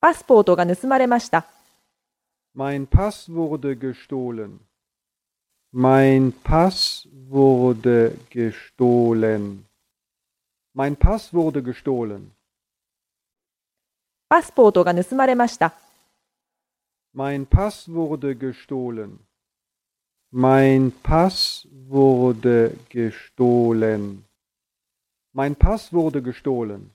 パスポートが盗まれました。Mein Pass wurde gestohlen. Mein Pass wurde gestohlen. Mein Pass wurde gestohlen. パスポートが盗まれました。Mein Pass wurde gestohlen. Mein Pass wurde gestohlen. Mein Pass wurde gestohlen.